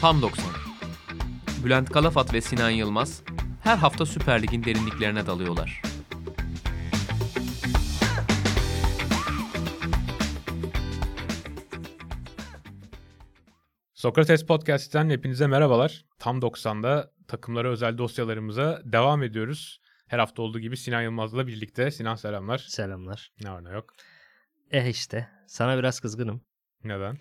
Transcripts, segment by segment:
Tam 90. Bülent Kalafat ve Sinan Yılmaz her hafta Süper Lig'in derinliklerine dalıyorlar. Sokrates Podcast'ten hepinize merhabalar. Tam 90'da takımlara özel dosyalarımıza devam ediyoruz. Her hafta olduğu gibi Sinan Yılmaz'la birlikte. Sinan selamlar. Selamlar. Ne var ne yok. Eh işte sana biraz kızgınım. Neden?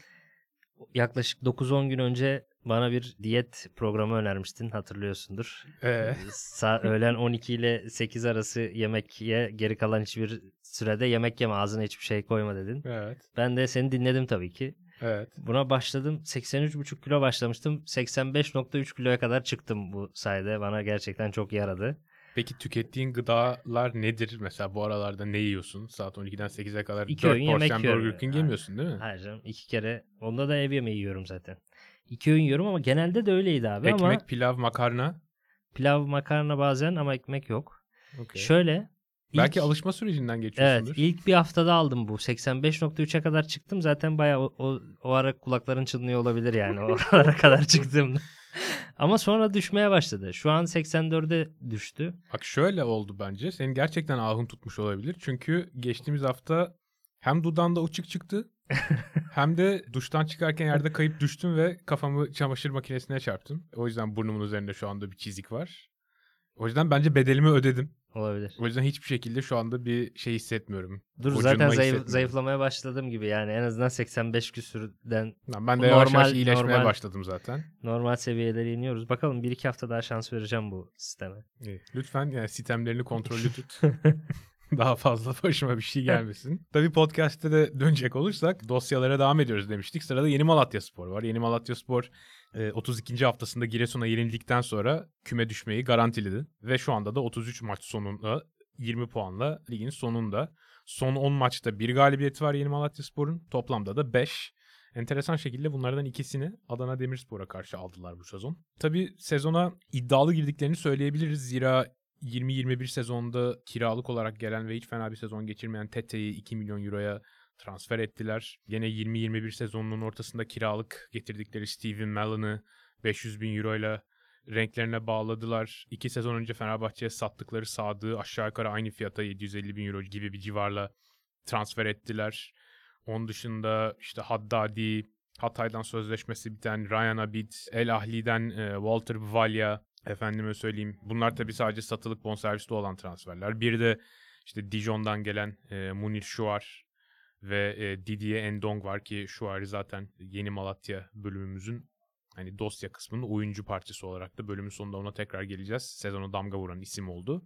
Yaklaşık 9-10 gün önce bana bir diyet programı önermiştin hatırlıyorsundur. Ee, Sa- öğlen 12 ile 8 arası yemek ye, geri kalan hiçbir sürede yemek yeme ağzına hiçbir şey koyma dedin. evet. Ben de seni dinledim tabii ki. Evet. Buna başladım 83,5 kilo başlamıştım 85,3 kiloya kadar çıktım bu sayede bana gerçekten çok yaradı. Peki tükettiğin gıdalar nedir? Mesela bu aralarda ne yiyorsun? Saat 12'den 8'e kadar İki 4 öğün yemek porsiyon. Burger King yemiyorsun değil mi? Hayır canım iki kere onda da ev yemeği yiyorum zaten. İki öğün yiyorum ama genelde de öyleydi abi Ekmek, ama pilav, makarna. pilav makarna bazen ama ekmek yok. Okey. Şöyle. Belki ilk- alışma sürecinden Evet geçiyorsundur. ilk bir haftada aldım bu. 85.3'e kadar çıktım. Zaten bayağı o, o, o ara kulakların çınlıyor olabilir yani. O aralara kadar çıktım. Ama sonra düşmeye başladı. Şu an 84'e düştü. Bak şöyle oldu bence. Senin gerçekten ahın tutmuş olabilir. Çünkü geçtiğimiz hafta hem dudağında uçuk çıktı hem de duştan çıkarken yerde kayıp düştüm ve kafamı çamaşır makinesine çarptım. O yüzden burnumun üzerinde şu anda bir çizik var. O yüzden bence bedelimi ödedim. Olabilir. O yüzden hiçbir şekilde şu anda bir şey hissetmiyorum. Dur Gocunma zaten zayıf, zayıflamaya başladığım gibi yani en azından 85 küsürden Lan Ben de yavaş yavaş Normal- iyileşmeye normal- başladım zaten. normal seviyelere iniyoruz. Bakalım 1-2 hafta daha şans vereceğim bu sisteme. İyi. Lütfen yani sistemlerini kontrollü tut. Daha fazla başıma bir şey gelmesin. Tabii podcast'te de dönecek olursak dosyalara devam ediyoruz demiştik. Sırada Yeni Malatya Spor var. Yeni Malatya Spor e, 32. haftasında Giresun'a yenildikten sonra küme düşmeyi garantiledi. Ve şu anda da 33 maç sonunda 20 puanla ligin sonunda. Son 10 maçta bir galibiyeti var Yeni Malatya Spor'un. Toplamda da 5. Enteresan şekilde bunlardan ikisini Adana Demirspor'a karşı aldılar bu sezon. Tabii sezona iddialı girdiklerini söyleyebiliriz. Zira 20-21 sezonda kiralık olarak gelen ve hiç fena bir sezon geçirmeyen Tete'yi 2 milyon euroya transfer ettiler. Yine 20-21 sezonunun ortasında kiralık getirdikleri Steven Mellon'ı 500 bin euroyla renklerine bağladılar. İki sezon önce Fenerbahçe'ye sattıkları Sadık'ı aşağı yukarı aynı fiyata 750 bin euro gibi bir civarla transfer ettiler. Onun dışında işte Haddadi, Hatay'dan sözleşmesi biten Ryan Abid, El Ahli'den e, Walter Valya, efendime söyleyeyim. Bunlar tabii sadece satılık bonserviste olan transferler. Bir de işte Dijon'dan gelen e, Munir Şuar ve e, Didier Endong var ki Şuar'ı zaten yeni Malatya bölümümüzün hani dosya kısmının oyuncu parçası olarak da bölümün sonunda ona tekrar geleceğiz. Sezonu damga vuran isim oldu.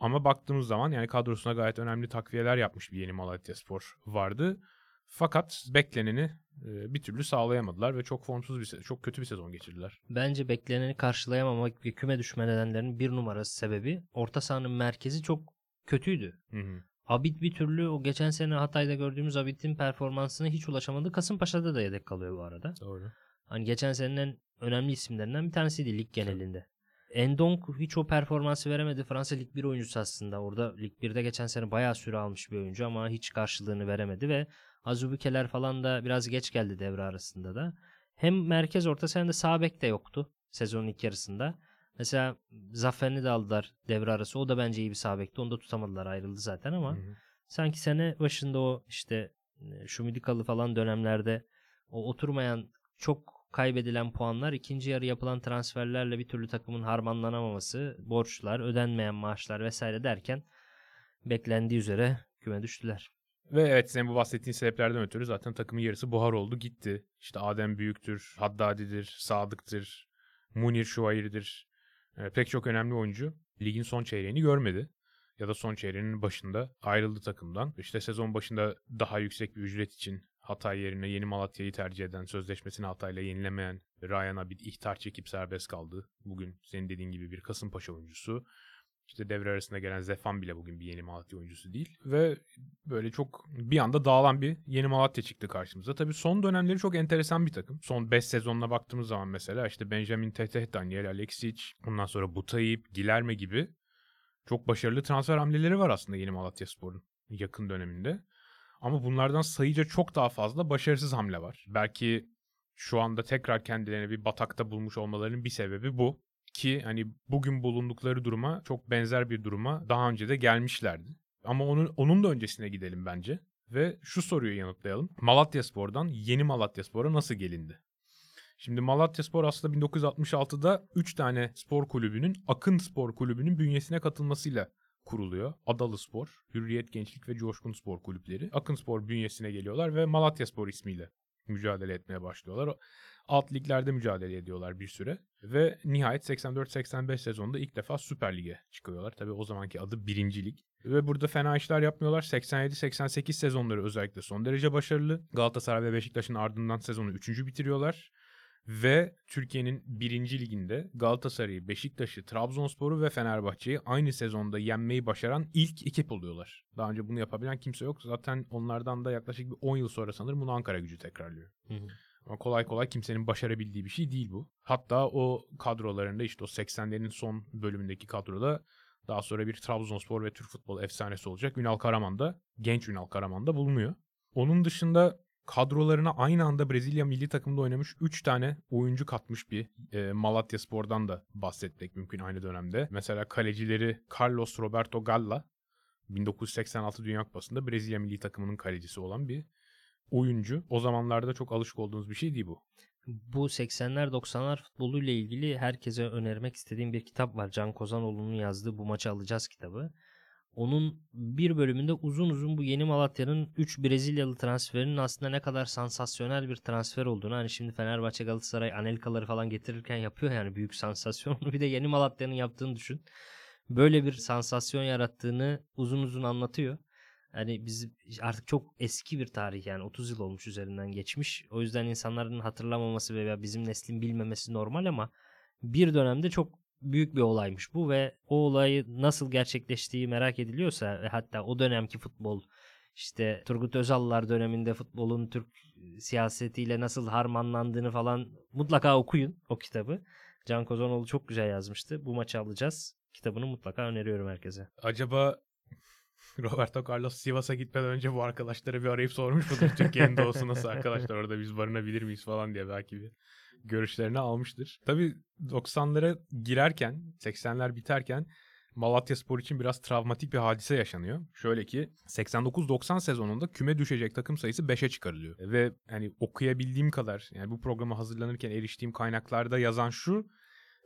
Ama baktığımız zaman yani kadrosuna gayet önemli takviyeler yapmış bir yeni Malatya Spor vardı. Fakat bekleneni e, bir türlü sağlayamadılar ve çok formsuz bir çok kötü bir sezon geçirdiler. Bence bekleneni karşılayamamak ve küme düşme nedenlerinin bir numarası sebebi orta sahanın merkezi çok kötüydü. Hı hı. Abid bir türlü o geçen sene Hatay'da gördüğümüz Abid'in performansına hiç ulaşamadı. Kasımpaşa'da da yedek kalıyor bu arada. Doğru. Hani geçen senenin en önemli isimlerinden bir tanesiydi lig genelinde. Endong hiç o performansı veremedi. Fransa Lig 1 oyuncusu aslında. Orada Lig 1'de geçen sene bayağı süre almış bir oyuncu ama hiç karşılığını veremedi ve Azubikeler falan da biraz geç geldi devre arasında da. Hem merkez orta sahada sağ bek de yoktu sezonun ilk yarısında. Mesela Zaffer'ini de aldılar devre arası. O da bence iyi bir sağ bekti. Onu da tutamadılar ayrıldı zaten ama Hı hı. sanki sene başında o işte e, şu Midikalı falan dönemlerde o oturmayan çok kaybedilen puanlar ikinci yarı yapılan transferlerle bir türlü takımın harmanlanamaması, borçlar, ödenmeyen maaşlar vesaire derken beklendiği üzere küme düştüler. Ve evet senin bu bahsettiğin sebeplerden ötürü zaten takımın yarısı buhar oldu gitti. İşte Adem Büyük'tür, Haddadi'dir, Sadık'tır, Munir Şuayir'dir. Ee, pek çok önemli oyuncu ligin son çeyreğini görmedi. Ya da son çeyreğinin başında ayrıldı takımdan. İşte sezon başında daha yüksek bir ücret için Hatay yerine Yeni Malatya'yı tercih eden, sözleşmesini Hatay'la yenilemeyen Ryan Abid ihtar çekip serbest kaldı. Bugün senin dediğin gibi bir Kasımpaşa oyuncusu. İşte devre arasında gelen Zefan bile bugün bir Yeni Malatya oyuncusu değil. Ve böyle çok bir anda dağılan bir Yeni Malatya çıktı karşımıza. Tabii son dönemleri çok enteresan bir takım. Son 5 sezonuna baktığımız zaman mesela işte Benjamin Teteh, Daniel Alexic, ondan sonra Butayip, Gilerme gibi çok başarılı transfer hamleleri var aslında Yeni Malatya Spor'un yakın döneminde. Ama bunlardan sayıca çok daha fazla başarısız hamle var. Belki şu anda tekrar kendilerini bir batakta bulmuş olmalarının bir sebebi bu. Ki hani bugün bulundukları duruma çok benzer bir duruma daha önce de gelmişlerdi. Ama onun, onun da öncesine gidelim bence. Ve şu soruyu yanıtlayalım. Malatya Spor'dan yeni Malatya Spor'a nasıl gelindi? Şimdi Malatya Spor aslında 1966'da 3 tane spor kulübünün Akın Spor Kulübü'nün bünyesine katılmasıyla kuruluyor. Adalı Spor, Hürriyet Gençlik ve Coşkun Spor kulüpleri. Akın Spor bünyesine geliyorlar ve Malatya Spor ismiyle mücadele etmeye başlıyorlar. Alt liglerde mücadele ediyorlar bir süre. Ve nihayet 84-85 sezonunda ilk defa Süper Lig'e çıkıyorlar. Tabii o zamanki adı 1. Lig. Ve burada fena işler yapmıyorlar. 87-88 sezonları özellikle son derece başarılı. Galatasaray ve Beşiktaş'ın ardından sezonu 3. bitiriyorlar. Ve Türkiye'nin birinci liginde Galatasaray'ı, Beşiktaş'ı, Trabzonspor'u ve Fenerbahçe'yi aynı sezonda yenmeyi başaran ilk ekip oluyorlar. Daha önce bunu yapabilen kimse yok. Zaten onlardan da yaklaşık bir 10 yıl sonra sanırım bunu Ankara gücü tekrarlıyor. Hı hı. Ama kolay kolay kimsenin başarabildiği bir şey değil bu. Hatta o kadrolarında işte o 80'lerin son bölümündeki kadroda daha sonra bir Trabzonspor ve Türk futbol efsanesi olacak. Ünal Karaman da, genç Ünal Karaman da bulunuyor. Onun dışında kadrolarına aynı anda Brezilya milli takımında oynamış 3 tane oyuncu katmış bir e, Malatya Spor'dan da bahsetmek mümkün aynı dönemde. Mesela kalecileri Carlos Roberto Galla 1986 Dünya Kupası'nda Brezilya milli takımının kalecisi olan bir oyuncu. O zamanlarda çok alışık olduğunuz bir şey değil bu. Bu 80'ler 90'lar futboluyla ilgili herkese önermek istediğim bir kitap var. Can Kozanoğlu'nun yazdığı Bu Maçı Alacağız kitabı. Onun bir bölümünde uzun uzun bu yeni Malatya'nın 3 Brezilyalı transferinin aslında ne kadar sansasyonel bir transfer olduğunu hani şimdi Fenerbahçe Galatasaray Anelkaları falan getirirken yapıyor yani büyük sansasyon. Onu bir de yeni Malatya'nın yaptığını düşün. Böyle bir sansasyon yarattığını uzun uzun anlatıyor. Hani biz artık çok eski bir tarih yani 30 yıl olmuş üzerinden geçmiş. O yüzden insanların hatırlamaması veya bizim neslin bilmemesi normal ama bir dönemde çok büyük bir olaymış bu ve o olayı nasıl gerçekleştiği merak ediliyorsa ve hatta o dönemki futbol işte Turgut Özallar döneminde futbolun Türk siyasetiyle nasıl harmanlandığını falan mutlaka okuyun o kitabı. Can Kozanoğlu çok güzel yazmıştı. Bu maçı alacağız. Kitabını mutlaka öneriyorum herkese. Acaba Roberto Carlos Sivas'a gitmeden önce bu arkadaşları bir arayıp sormuş mudur? Türkiye'nin doğusu nasıl arkadaşlar orada biz barınabilir miyiz falan diye belki bir görüşlerini almıştır. Tabii 90'lara girerken, 80'ler biterken Malatya Spor için biraz travmatik bir hadise yaşanıyor. Şöyle ki 89-90 sezonunda küme düşecek takım sayısı 5'e çıkarılıyor. Ve hani okuyabildiğim kadar yani bu programa hazırlanırken eriştiğim kaynaklarda yazan şu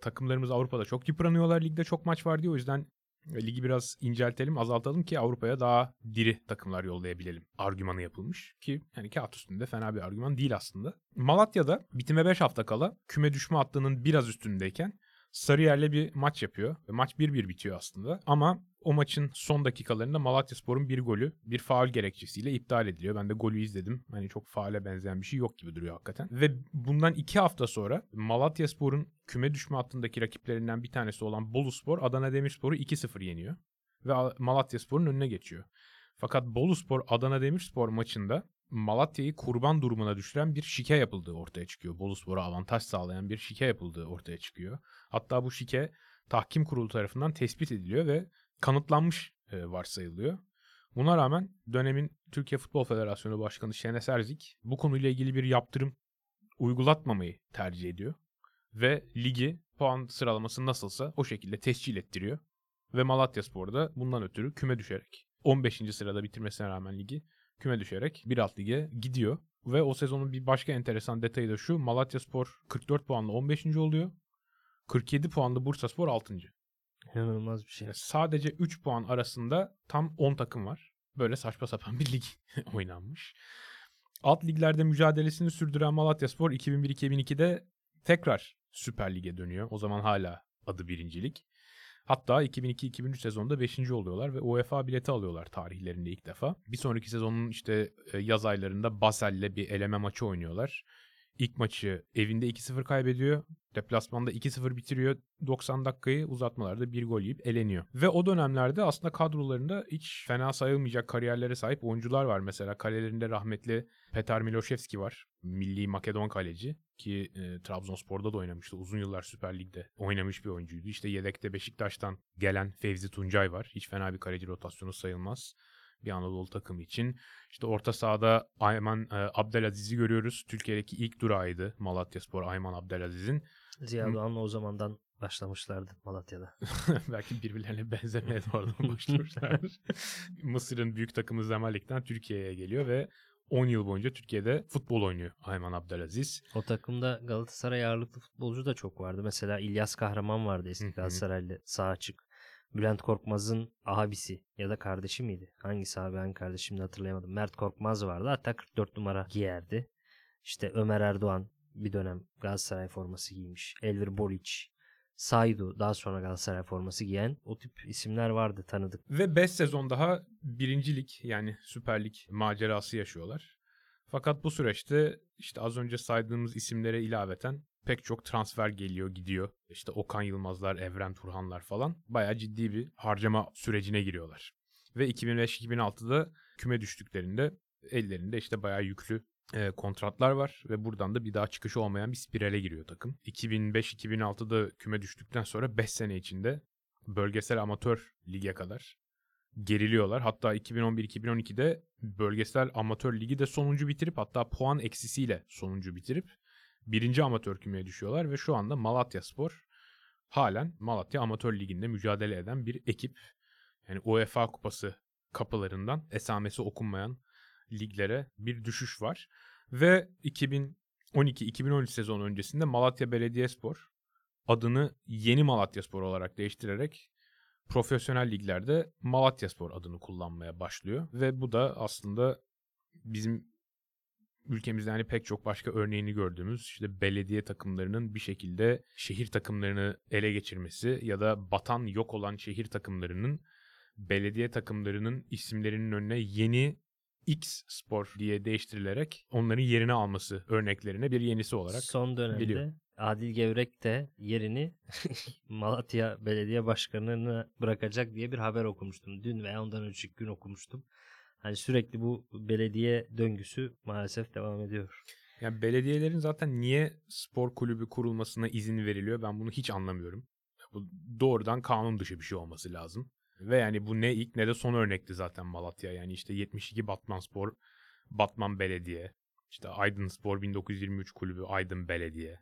takımlarımız Avrupa'da çok yıpranıyorlar. Ligde çok maç var diyor. O yüzden ligi biraz inceltelim, azaltalım ki Avrupa'ya daha diri takımlar yollayabilelim. Argümanı yapılmış ki yani kağıt üstünde fena bir argüman değil aslında. Malatya'da bitime 5 hafta kala küme düşme hattının biraz üstündeyken Sarıyer'le bir maç yapıyor. Ve maç 1-1 bitiyor aslında. Ama o maçın son dakikalarında Malatya Spor'un bir golü bir faul gerekçesiyle iptal ediliyor. Ben de golü izledim. Hani çok faale benzeyen bir şey yok gibi duruyor hakikaten. Ve bundan iki hafta sonra Malatya Spor'un küme düşme hattındaki rakiplerinden bir tanesi olan Bolu Spor Adana Demirspor'u 2-0 yeniyor. Ve Malatya Spor'un önüne geçiyor. Fakat Bolu Spor Adana Demirspor maçında Malatya'yı kurban durumuna düşüren bir şike yapıldığı ortaya çıkıyor. Boluspor'a avantaj sağlayan bir şike yapıldığı ortaya çıkıyor. Hatta bu şike tahkim kurulu tarafından tespit ediliyor ve kanıtlanmış e, varsayılıyor. Buna rağmen dönemin Türkiye Futbol Federasyonu Başkanı Şenes Erzik bu konuyla ilgili bir yaptırım uygulatmamayı tercih ediyor. Ve ligi puan sıralaması nasılsa o şekilde tescil ettiriyor. Ve Malatya Spor'da bundan ötürü küme düşerek 15. sırada bitirmesine rağmen ligi küme düşerek bir alt lige gidiyor. Ve o sezonun bir başka enteresan detayı da şu. Malatya Spor 44 puanla 15. oluyor. 47 puanlı Bursa Spor 6. İnanılmaz bir şey. Yani sadece 3 puan arasında tam 10 takım var. Böyle saçma sapan bir lig oynanmış. Alt liglerde mücadelesini sürdüren Malatya Spor 2001-2002'de tekrar Süper Lig'e dönüyor. O zaman hala adı birincilik. Hatta 2002-2003 sezonunda 5. oluyorlar ve UEFA bileti alıyorlar tarihlerinde ilk defa. Bir sonraki sezonun işte e, yaz aylarında Basel'le bir eleme maçı oynuyorlar. İlk maçı evinde 2-0 kaybediyor. Deplasmanda 2-0 bitiriyor. 90 dakikayı uzatmalarda bir gol yiyip eleniyor. Ve o dönemlerde aslında kadrolarında hiç fena sayılmayacak kariyerlere sahip oyuncular var. Mesela kalelerinde rahmetli Petar Miloševski var. Milli Makedon kaleci ki e, Trabzonspor'da da oynamıştı. Uzun yıllar Süper Lig'de oynamış bir oyuncuydu. İşte yedekte Beşiktaş'tan gelen Fevzi Tuncay var. Hiç fena bir kaleci rotasyonu sayılmaz. Bir Anadolu takımı için. İşte orta sahada Ayman e, Abdelaziz'i görüyoruz. Türkiye'deki ilk durağıydı Malatyaspor Ayman Abdelaziz'in. Ziya. Doğan'la o zamandan başlamışlardı Malatya'da. Belki birbirlerine benzemeye de oradan başlamışlar. Mısır'ın büyük takımı Zamalek'ten Türkiye'ye geliyor ve 10 yıl boyunca Türkiye'de futbol oynuyor Ayman Abdelaziz. O takımda Galatasaray ağırlıklı futbolcu da çok vardı. Mesela İlyas Kahraman vardı eski. Galatasaraylı sağ açık. Bülent Korkmaz'ın abisi ya da kardeşi miydi? Hangisi abi hangi kardeşim şimdi hatırlayamadım. Mert Korkmaz vardı. Hatta 44 numara giyerdi. İşte Ömer Erdoğan bir dönem Galatasaray forması giymiş. Elvir Boliç, Saydu daha sonra Galatasaray forması giyen o tip isimler vardı tanıdık. Ve 5 sezon daha birincilik yani Süper Lig macerası yaşıyorlar. Fakat bu süreçte işte az önce saydığımız isimlere ilaveten pek çok transfer geliyor gidiyor. İşte Okan Yılmazlar, Evren Turhanlar falan bayağı ciddi bir harcama sürecine giriyorlar. Ve 2005-2006'da küme düştüklerinde ellerinde işte bayağı yüklü e, kontratlar var ve buradan da bir daha çıkışı olmayan bir spirale giriyor takım. 2005-2006'da küme düştükten sonra 5 sene içinde bölgesel amatör lige kadar geriliyorlar. Hatta 2011-2012'de bölgesel amatör ligi de sonuncu bitirip hatta puan eksisiyle sonuncu bitirip birinci amatör kümeye düşüyorlar ve şu anda Malatya Spor halen Malatya Amatör Ligi'nde mücadele eden bir ekip. Yani UEFA Kupası kapılarından esamesi okunmayan liglere bir düşüş var. Ve 2012-2013 sezon öncesinde Malatya Belediyespor adını Yeni Malatyaspor olarak değiştirerek profesyonel liglerde Malatyaspor adını kullanmaya başlıyor. Ve bu da aslında bizim ülkemizde hani pek çok başka örneğini gördüğümüz işte belediye takımlarının bir şekilde şehir takımlarını ele geçirmesi ya da batan yok olan şehir takımlarının belediye takımlarının isimlerinin önüne yeni X Spor diye değiştirilerek onların yerini alması örneklerine bir yenisi olarak. Son dönemde biliyor. Adil Gevrek de yerini Malatya Belediye Başkanı'na bırakacak diye bir haber okumuştum. Dün veya ondan önceki gün okumuştum. Hani sürekli bu belediye döngüsü maalesef devam ediyor. Yani belediyelerin zaten niye spor kulübü kurulmasına izin veriliyor ben bunu hiç anlamıyorum. Bu doğrudan kanun dışı bir şey olması lazım. Ve yani bu ne ilk ne de son örnekti zaten Malatya. Yani işte 72 Batman Spor, Batman Belediye. İşte Aydın Spor 1923 kulübü Aydın Belediye.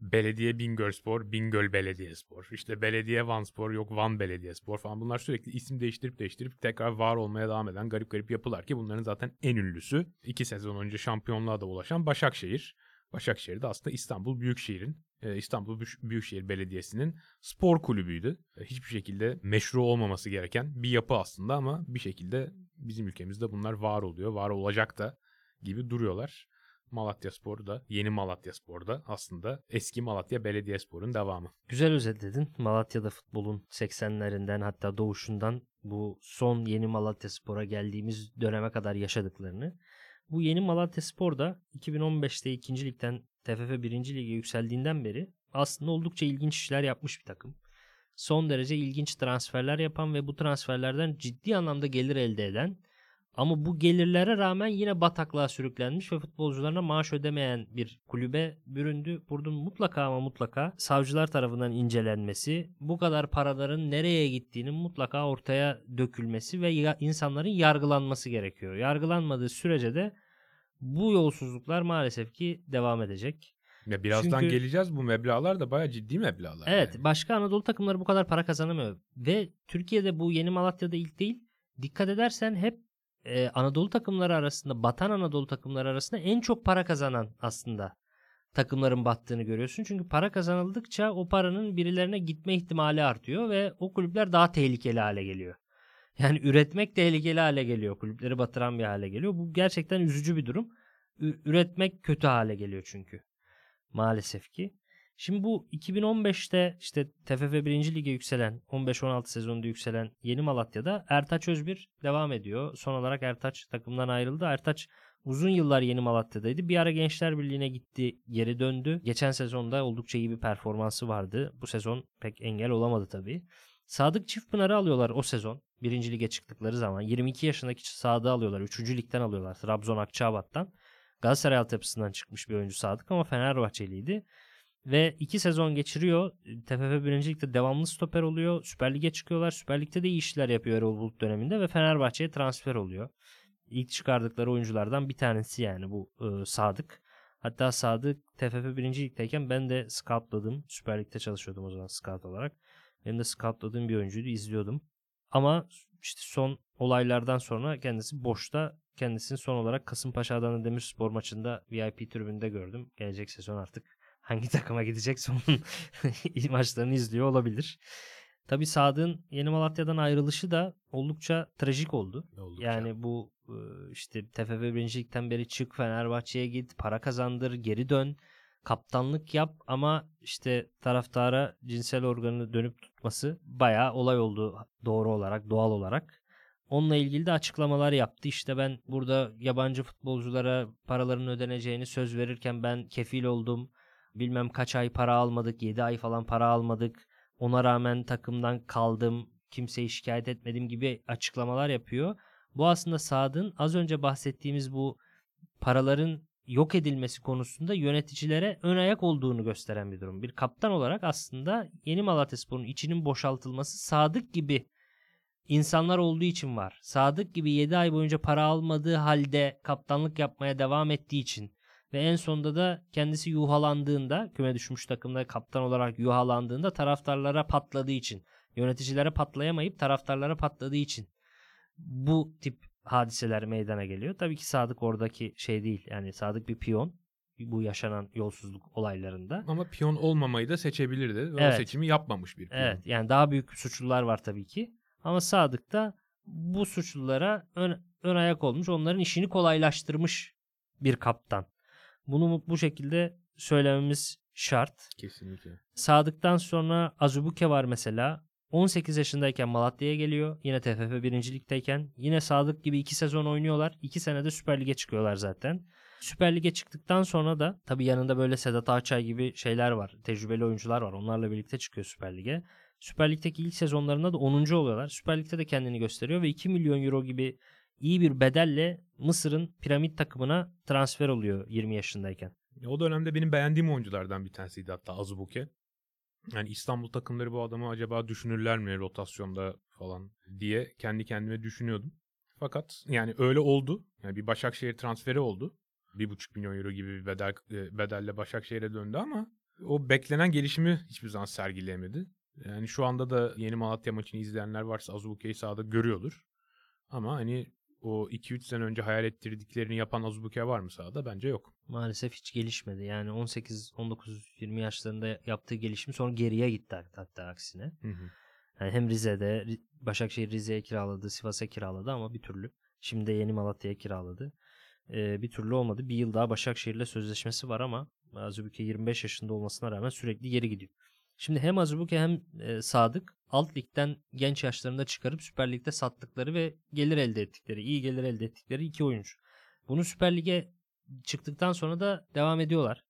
Belediye Bingöl Spor, Bingöl Belediye Spor. İşte Belediye Van Spor, yok Van Belediye Spor falan. Bunlar sürekli isim değiştirip değiştirip tekrar var olmaya devam eden garip garip yapılar ki bunların zaten en ünlüsü. iki sezon önce şampiyonluğa da ulaşan Başakşehir. Başakşehir de aslında İstanbul Büyükşehir'in, e, İstanbul Büyük- Büyükşehir Belediyesi'nin spor kulübüydü. E, Hiçbir şekilde meşru olmaması gereken bir yapı aslında ama bir şekilde bizim ülkemizde bunlar var oluyor, var olacak da gibi duruyorlar. Malatya Spor da, yeni Malatya Spor da aslında eski Malatya Belediyespor'un devamı. Güzel özetledin. Malatya'da futbolun 80'lerinden hatta doğuşundan bu son yeni Malatya Spor'a geldiğimiz döneme kadar yaşadıklarını. Bu yeni Malatya Spor da 2015'te 2. ligden TFF 1. lige yükseldiğinden beri aslında oldukça ilginç işler yapmış bir takım. Son derece ilginç transferler yapan ve bu transferlerden ciddi anlamda gelir elde eden ama bu gelirlere rağmen yine bataklığa sürüklenmiş ve futbolcularına maaş ödemeyen bir kulübe büründü. Burada mutlaka ama mutlaka savcılar tarafından incelenmesi, bu kadar paraların nereye gittiğinin mutlaka ortaya dökülmesi ve insanların yargılanması gerekiyor. Yargılanmadığı sürece de bu yolsuzluklar maalesef ki devam edecek. Ya birazdan Çünkü- geleceğiz bu meblağlar da bayağı ciddi meblağlar. Evet, yani. başka Anadolu takımları bu kadar para kazanamıyor ve Türkiye'de bu yeni Malatya'da ilk değil. Dikkat edersen hep e, Anadolu takımları arasında, batan Anadolu takımları arasında en çok para kazanan aslında takımların battığını görüyorsun. Çünkü para kazanıldıkça o paranın birilerine gitme ihtimali artıyor ve o kulüpler daha tehlikeli hale geliyor. Yani üretmek tehlikeli hale geliyor. Kulüpleri batıran bir hale geliyor. Bu gerçekten üzücü bir durum. Ü- üretmek kötü hale geliyor çünkü. Maalesef ki. Şimdi bu 2015'te işte TFF 1. Lig'e yükselen, 15-16 sezonunda yükselen Yeni Malatya'da Ertaç Özbir devam ediyor. Son olarak Ertaç takımdan ayrıldı. Ertaç uzun yıllar Yeni Malatya'daydı. Bir ara Gençler Birliği'ne gitti, geri döndü. Geçen sezonda oldukça iyi bir performansı vardı. Bu sezon pek engel olamadı tabii. Sadık Çiftpınar'ı alıyorlar o sezon. Birinci lige çıktıkları zaman. 22 yaşındaki Sadık'ı alıyorlar. Üçüncü ligden alıyorlar. Trabzon Akçabat'tan. Galatasaray altyapısından çıkmış bir oyuncu Sadık ama Fenerbahçeliydi. Ve iki sezon geçiriyor. TFF 1. Lig'de devamlı stoper oluyor. Süper Lig'e çıkıyorlar. Süper Lig'de de iyi işler yapıyor Erol Bulut döneminde ve Fenerbahçe'ye transfer oluyor. İlk çıkardıkları oyunculardan bir tanesi yani bu e, Sadık. Hatta Sadık TFF 1. Lig'deyken ben de scoutladım. Süper Lig'de çalışıyordum o zaman scout olarak. Benim de scoutladığım bir oyuncuydu izliyordum. Ama işte son olaylardan sonra kendisi boşta. Kendisini son olarak Kasımpaşa Adana Demirspor maçında VIP tribünde gördüm. Gelecek sezon artık hangi takıma gidecekse onun maçlarını izliyor olabilir. Tabi Sadık'ın Yeni Malatya'dan ayrılışı da oldukça trajik oldu. Oldukça. Yani bu e, işte TFF 1. Lig'den beri çık Fenerbahçe'ye git, para kazandır, geri dön, kaptanlık yap ama işte taraftara cinsel organını dönüp tutması bayağı olay oldu doğru olarak, doğal olarak. Onunla ilgili de açıklamalar yaptı. İşte ben burada yabancı futbolculara paraların ödeneceğini söz verirken ben kefil oldum. Bilmem kaç ay para almadık, 7 ay falan para almadık. Ona rağmen takımdan kaldım, kimseyi şikayet etmedim gibi açıklamalar yapıyor. Bu aslında Sadık'ın az önce bahsettiğimiz bu paraların yok edilmesi konusunda yöneticilere ön ayak olduğunu gösteren bir durum. Bir kaptan olarak aslında Yeni Malatyaspor'un içinin boşaltılması Sadık gibi insanlar olduğu için var. Sadık gibi 7 ay boyunca para almadığı halde kaptanlık yapmaya devam ettiği için ve en sonunda da kendisi yuhalandığında küme düşmüş takımda kaptan olarak yuhalandığında taraftarlara patladığı için yöneticilere patlayamayıp taraftarlara patladığı için bu tip hadiseler meydana geliyor. Tabii ki Sadık oradaki şey değil. Yani Sadık bir piyon bu yaşanan yolsuzluk olaylarında. Ama piyon olmamayı da seçebilirdi. Ve Evet. o seçimi yapmamış bir piyon. Evet yani daha büyük suçlular var tabii ki. Ama Sadık da bu suçlulara ön, ön ayak olmuş. Onların işini kolaylaştırmış bir kaptan. Bunu bu şekilde söylememiz şart. Kesinlikle. Sadık'tan sonra Azubuke var mesela. 18 yaşındayken Malatya'ya geliyor. Yine TFF 1. Lig'deyken. Yine Sadık gibi 2 sezon oynuyorlar. 2 senede Süper Lig'e çıkıyorlar zaten. Süper Lig'e çıktıktan sonra da tabii yanında böyle Sedat Ağçay gibi şeyler var. Tecrübeli oyuncular var. Onlarla birlikte çıkıyor Süper Lig'e. Süper Lig'deki ilk sezonlarında da 10. oluyorlar. Süper Lig'de de kendini gösteriyor ve 2 milyon euro gibi iyi bir bedelle Mısır'ın piramit takımına transfer oluyor 20 yaşındayken. O dönemde benim beğendiğim oyunculardan bir tanesiydi hatta Azubuke. Yani İstanbul takımları bu adamı acaba düşünürler mi rotasyonda falan diye kendi kendime düşünüyordum. Fakat yani öyle oldu. Yani bir Başakşehir transferi oldu. Bir buçuk milyon euro gibi bir bedel, e, bedelle Başakşehir'e döndü ama o beklenen gelişimi hiçbir zaman sergileyemedi. Yani şu anda da yeni Malatya maçını izleyenler varsa Azubuke'yi sahada görüyordur. Ama hani o 2-3 sene önce hayal ettirdiklerini yapan Azubuke var mı sahada? Bence yok. maalesef hiç gelişmedi. Yani 18, 19, 20 yaşlarında yaptığı gelişim sonra geriye gitti hatta aksine. Hı hı. Yani hem Rize'de, Ri- Başakşehir Rize'ye kiraladı, Sivas'a kiraladı ama bir türlü. Şimdi de yeni Malatya'ya kiraladı. Ee, bir türlü olmadı. Bir yıl daha Başakşehir'le sözleşmesi var ama Azubuke 25 yaşında olmasına rağmen sürekli geri gidiyor. Şimdi hem Azubuke hem e, Sadık alt ligden genç yaşlarında çıkarıp Süper Lig'de sattıkları ve gelir elde ettikleri, iyi gelir elde ettikleri iki oyuncu. Bunu Süper Lig'e çıktıktan sonra da devam ediyorlar.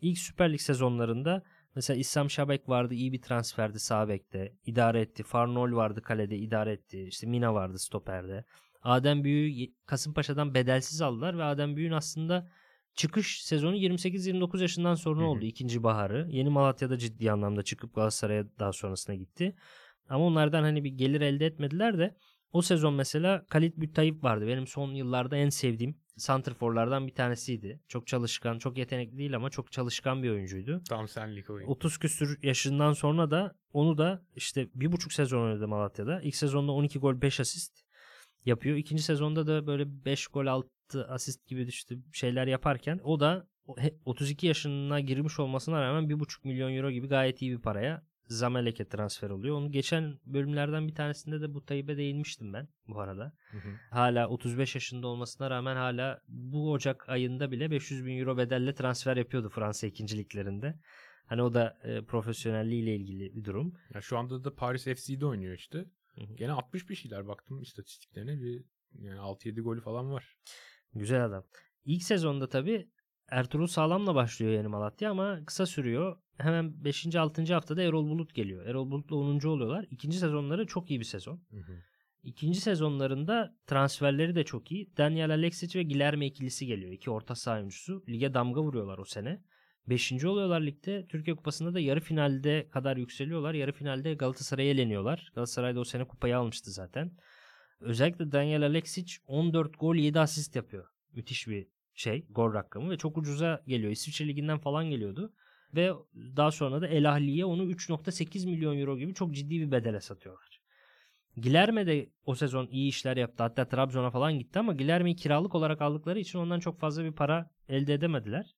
İlk Süper Lig sezonlarında mesela İssam Şabek vardı iyi bir transferdi sağ bekte. idare etti. Farnol vardı kalede idare etti. İşte Mina vardı stoperde. Adem Büyük'ü Kasımpaşa'dan bedelsiz aldılar ve Adem Büyük'ün aslında çıkış sezonu 28-29 yaşından sonra Hı hı. oldu. ikinci baharı. Yeni Malatya'da ciddi anlamda çıkıp Galatasaray'a daha sonrasına gitti. Ama onlardan hani bir gelir elde etmediler de o sezon mesela Kalit Büttayip vardı. Benim son yıllarda en sevdiğim santrforlardan bir tanesiydi. Çok çalışkan, çok yetenekli değil ama çok çalışkan bir oyuncuydu. Tam senlik oyun. 30 küsür yaşından sonra da onu da işte bir buçuk sezon oynadı Malatya'da. İlk sezonda 12 gol 5 asist yapıyor. İkinci sezonda da böyle 5 gol 6 asist gibi işte şeyler yaparken o da o- he- 32 yaşına girmiş olmasına rağmen 1,5 milyon euro gibi gayet iyi bir paraya Zamalek'e transfer oluyor. Onu geçen bölümlerden bir tanesinde de bu Tayyip'e değinmiştim ben bu arada. Hı hı. Hala 35 yaşında olmasına rağmen hala bu Ocak ayında bile 500 bin euro bedelle transfer yapıyordu Fransa ikinciliklerinde. Hani o da e, profesyonelliğiyle ilgili bir durum. Ya şu anda da Paris FC'de oynuyor işte. Hı hı. Gene 60 bir şeyler baktım istatistiklerine bir yani 6-7 golü falan var. Güzel adam. İlk sezonda tabii Ertuğrul Sağlam'la başlıyor yeni Malatya ama kısa sürüyor. Hemen 5. 6. haftada Erol Bulut geliyor. Erol Bulut'la 10. oluyorlar. İkinci sezonları çok iyi bir sezon. İkinci sezonlarında transferleri de çok iyi. Daniel Alexic ve Guilherme ikilisi geliyor. İki orta saha oyuncusu. Lige damga vuruyorlar o sene. Beşinci oluyorlar ligde. Türkiye Kupası'nda da yarı finalde kadar yükseliyorlar. Yarı finalde Galatasaray'a eleniyorlar. Galatasaray da o sene kupayı almıştı zaten. Özellikle Daniel Alexic 14 gol 7 asist yapıyor. Müthiş bir şey gol rakamı ve çok ucuza geliyor. İsviçre Ligi'nden falan geliyordu. Ve daha sonra da El Ahli'ye onu 3.8 milyon euro gibi çok ciddi bir bedele satıyorlar. Gilerme de o sezon iyi işler yaptı. Hatta Trabzon'a falan gitti ama Gilerme'yi kiralık olarak aldıkları için ondan çok fazla bir para elde edemediler.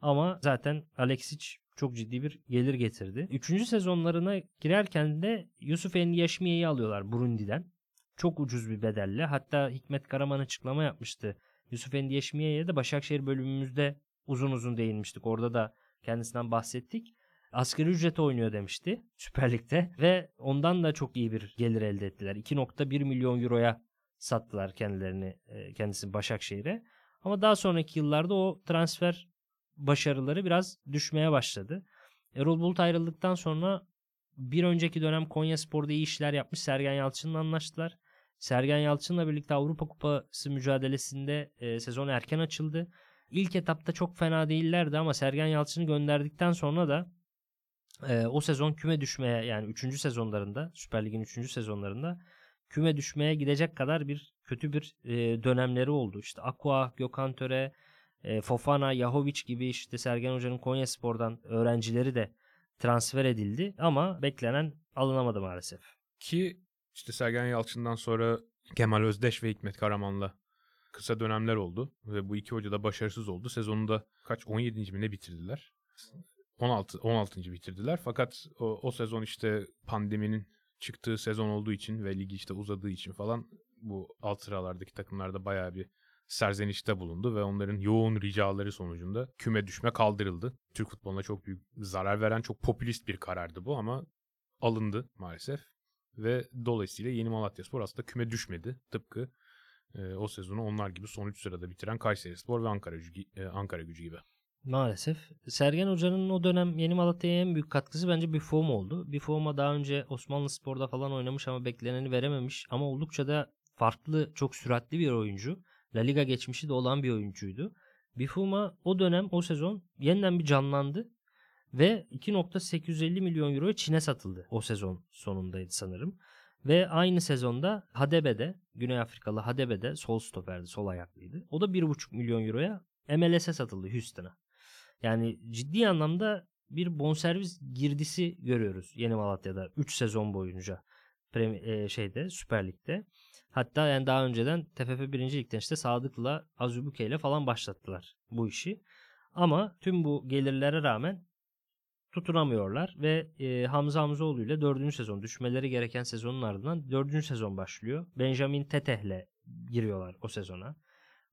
Ama zaten Alexic çok ciddi bir gelir getirdi. Üçüncü sezonlarına girerken de Yusuf Endiyeşmiye'yi alıyorlar Burundi'den. Çok ucuz bir bedelle. Hatta Hikmet Karaman açıklama yapmıştı. Yusuf Endiyeşmiye'ye de Başakşehir bölümümüzde uzun uzun değinmiştik. Orada da kendisinden bahsettik. Asgari ücrete oynuyor demişti Süper Lig'de ve ondan da çok iyi bir gelir elde ettiler. 2.1 milyon euroya sattılar kendilerini kendisini Başakşehir'e. Ama daha sonraki yıllarda o transfer başarıları biraz düşmeye başladı. Erol Bulut ayrıldıktan sonra bir önceki dönem Konya Spor'da iyi işler yapmış Sergen Yalçın'la anlaştılar. Sergen Yalçın'la birlikte Avrupa Kupası mücadelesinde e, sezon erken açıldı. İlk etapta çok fena değillerdi ama Sergen Yalçın'ı gönderdikten sonra da e, o sezon küme düşmeye yani 3. sezonlarında Süper Lig'in 3. sezonlarında küme düşmeye gidecek kadar bir kötü bir e, dönemleri oldu. İşte Aqua, Gökhan Töre, e, Fofana, Yahovic gibi işte Sergen Hoca'nın Konya Spor'dan öğrencileri de transfer edildi ama beklenen alınamadı maalesef. Ki işte Sergen Yalçın'dan sonra Kemal Özdeş ve Hikmet Karaman'la kısa dönemler oldu ve bu iki hoca da başarısız oldu. Sezonunda kaç 17. mi ne bitirdiler? 16 16. bitirdiler. Fakat o, o sezon işte pandeminin çıktığı sezon olduğu için ve ligi işte uzadığı için falan bu alt sıralardaki takımlarda bayağı bir serzenişte bulundu ve onların yoğun ricaları sonucunda küme düşme kaldırıldı. Türk futboluna çok büyük zarar veren çok popülist bir karardı bu ama alındı maalesef. Ve dolayısıyla Yeni Malatyaspor aslında küme düşmedi. Tıpkı e, o sezonu onlar gibi son 3 sırada bitiren Kayserispor ve Ankara, e, Ankara gücü gibi. Maalesef. Sergen Hoca'nın o dönem Yeni Malatya'ya en büyük katkısı bence Buffon oldu. Buffon daha önce Osmanlı Spor'da falan oynamış ama bekleneni verememiş. Ama oldukça da farklı, çok süratli bir oyuncu. La Liga geçmişi de olan bir oyuncuydu. Bifuma o dönem o sezon yeniden bir canlandı ve 2.850 milyon euroya Çin'e satıldı. O sezon sonundaydı sanırım. Ve aynı sezonda Hadebe'de, Güney Afrikalı Hadebe'de sol stoperdi, sol ayaklıydı. O da 1.5 milyon euroya MLS'e satıldı Houston'a. Yani ciddi anlamda bir bonservis girdisi görüyoruz Yeni Malatya'da 3 sezon boyunca. Premi- şeyde Süper Lig'de. Hatta yani daha önceden TFF 1. Lig'den işte Sadık'la Azubuke ile falan başlattılar bu işi. Ama tüm bu gelirlere rağmen tutunamıyorlar ve e, Hamza Hamzoğlu ile 4. sezon düşmeleri gereken sezonun ardından 4. sezon başlıyor. Benjamin Teteh'le giriyorlar o sezona.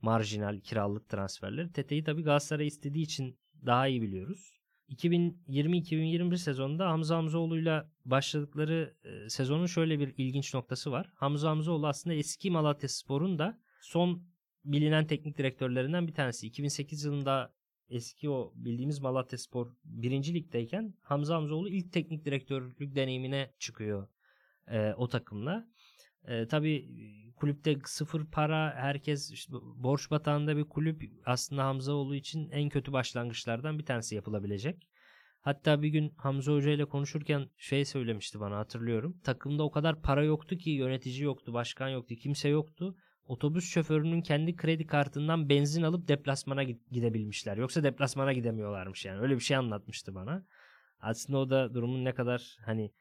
Marjinal kiralık transferleri. Tete'yi tabii Galatasaray istediği için daha iyi biliyoruz. 2020-2021 sezonunda Hamza Hamzoğlu'yla başladıkları e, sezonun şöyle bir ilginç noktası var. Hamza Hamzoğlu aslında eski Malatya Spor'un da son bilinen teknik direktörlerinden bir tanesi. 2008 yılında eski o bildiğimiz Malatya Spor 1. ligdeyken Hamza Hamzoğlu ilk teknik direktörlük deneyimine çıkıyor e, o takımla. E, tabii kulüpte sıfır para herkes işte borç batağında bir kulüp aslında Hamzaoğlu için en kötü başlangıçlardan bir tanesi yapılabilecek. Hatta bir gün Hamza Hoca ile konuşurken şey söylemişti bana hatırlıyorum. Takımda o kadar para yoktu ki yönetici yoktu, başkan yoktu, kimse yoktu. Otobüs şoförünün kendi kredi kartından benzin alıp deplasmana gidebilmişler. Yoksa deplasmana gidemiyorlarmış yani. Öyle bir şey anlatmıştı bana. Aslında o da durumun ne kadar hani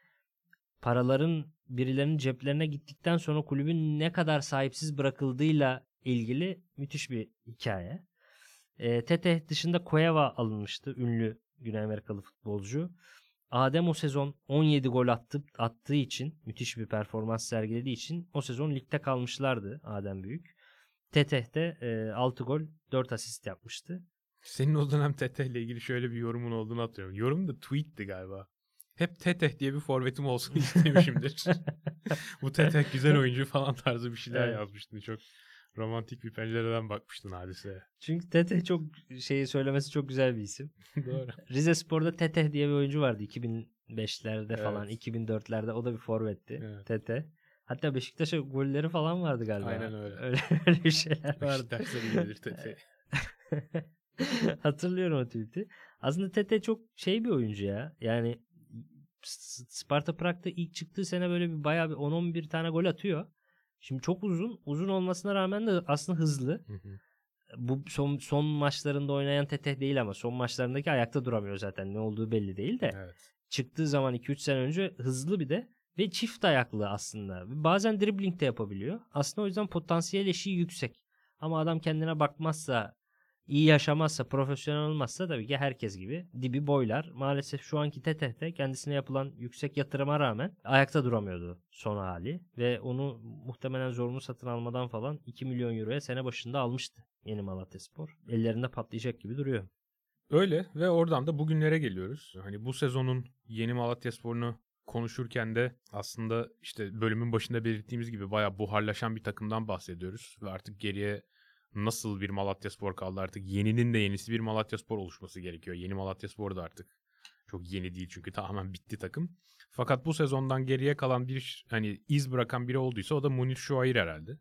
paraların birilerinin ceplerine gittikten sonra kulübün ne kadar sahipsiz bırakıldığıyla ilgili müthiş bir hikaye. E, Tete dışında Cueva alınmıştı. Ünlü Güney Amerikalı futbolcu. Adem o sezon 17 gol attı, attığı için müthiş bir performans sergilediği için o sezon ligde kalmışlardı Adem Büyük. Tete de e, 6 gol 4 asist yapmıştı. Senin o dönem Tete ile ilgili şöyle bir yorumun olduğunu hatırlıyorum. Yorum da tweetti galiba. Hep Tete diye bir forvetim olsun istemişimdir. Bu Tete güzel oyuncu falan tarzı bir şeyler evet. yazmıştın. Çok romantik bir pencereden bakmıştın hadiseye. Çünkü Tete çok şeyi söylemesi çok güzel bir isim. Doğru. Rize Spor'da Tete diye bir oyuncu vardı 2005'lerde evet. falan 2004'lerde o da bir forvetti. Evet. Tete. Hatta Beşiktaş'a golleri falan vardı galiba. Aynen öyle. Öyle, öyle bir şeyler vardı. Beşiktaş'ta gelir Tete. Hatırlıyorum o tweet'i. Aslında Tete çok şey bir oyuncu ya. Yani Sparta Prag'da ilk çıktığı sene böyle bir bayağı bir 10-11 tane gol atıyor. Şimdi çok uzun. Uzun olmasına rağmen de aslında hızlı. Bu son son maçlarında oynayan Tete değil ama son maçlarındaki ayakta duramıyor zaten. Ne olduğu belli değil de. Evet. Çıktığı zaman 2-3 sene önce hızlı bir de ve çift ayaklı aslında. Bazen dribbling de yapabiliyor. Aslında o yüzden potansiyel eşiği yüksek. Ama adam kendine bakmazsa, iyi yaşamazsa, profesyonel olmazsa tabii ki herkes gibi dibi boylar. Maalesef şu anki TTT kendisine yapılan yüksek yatırıma rağmen ayakta duramıyordu son hali. Ve onu muhtemelen zorunlu satın almadan falan 2 milyon euroya sene başında almıştı yeni Malatya Spor. Ellerinde patlayacak gibi duruyor. Öyle ve oradan da bugünlere geliyoruz. Hani bu sezonun yeni Malatya Spor'unu konuşurken de aslında işte bölümün başında belirttiğimiz gibi bayağı buharlaşan bir takımdan bahsediyoruz. Ve artık geriye nasıl bir Malatya Spor kaldı artık yeninin de yenisi bir Malatya Spor oluşması gerekiyor. Yeni Malatya Spor da artık çok yeni değil çünkü tamamen bitti takım. Fakat bu sezondan geriye kalan bir hani iz bırakan biri olduysa o da Munir Şuayir herhalde.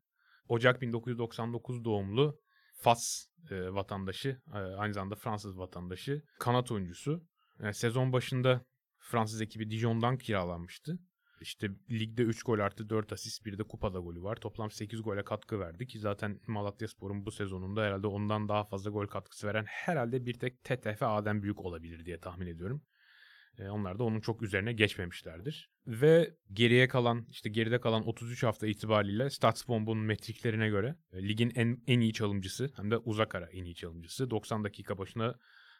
Ocak 1999 doğumlu Fas e, vatandaşı, e, aynı zamanda Fransız vatandaşı, kanat oyuncusu. E, sezon başında Fransız ekibi Dijon'dan kiralanmıştı. İşte ligde 3 gol artı 4 asist bir de kupada golü var. Toplam 8 gole katkı verdi ki zaten Malatya Spor'un bu sezonunda herhalde ondan daha fazla gol katkısı veren herhalde bir tek TTF Adem Büyük olabilir diye tahmin ediyorum. E, onlar da onun çok üzerine geçmemişlerdir. Ve geriye kalan işte geride kalan 33 hafta itibariyle Statsbomb'un metriklerine göre e, ligin en, en iyi çalımcısı hem de uzak ara en iyi çalımcısı. 90 dakika başına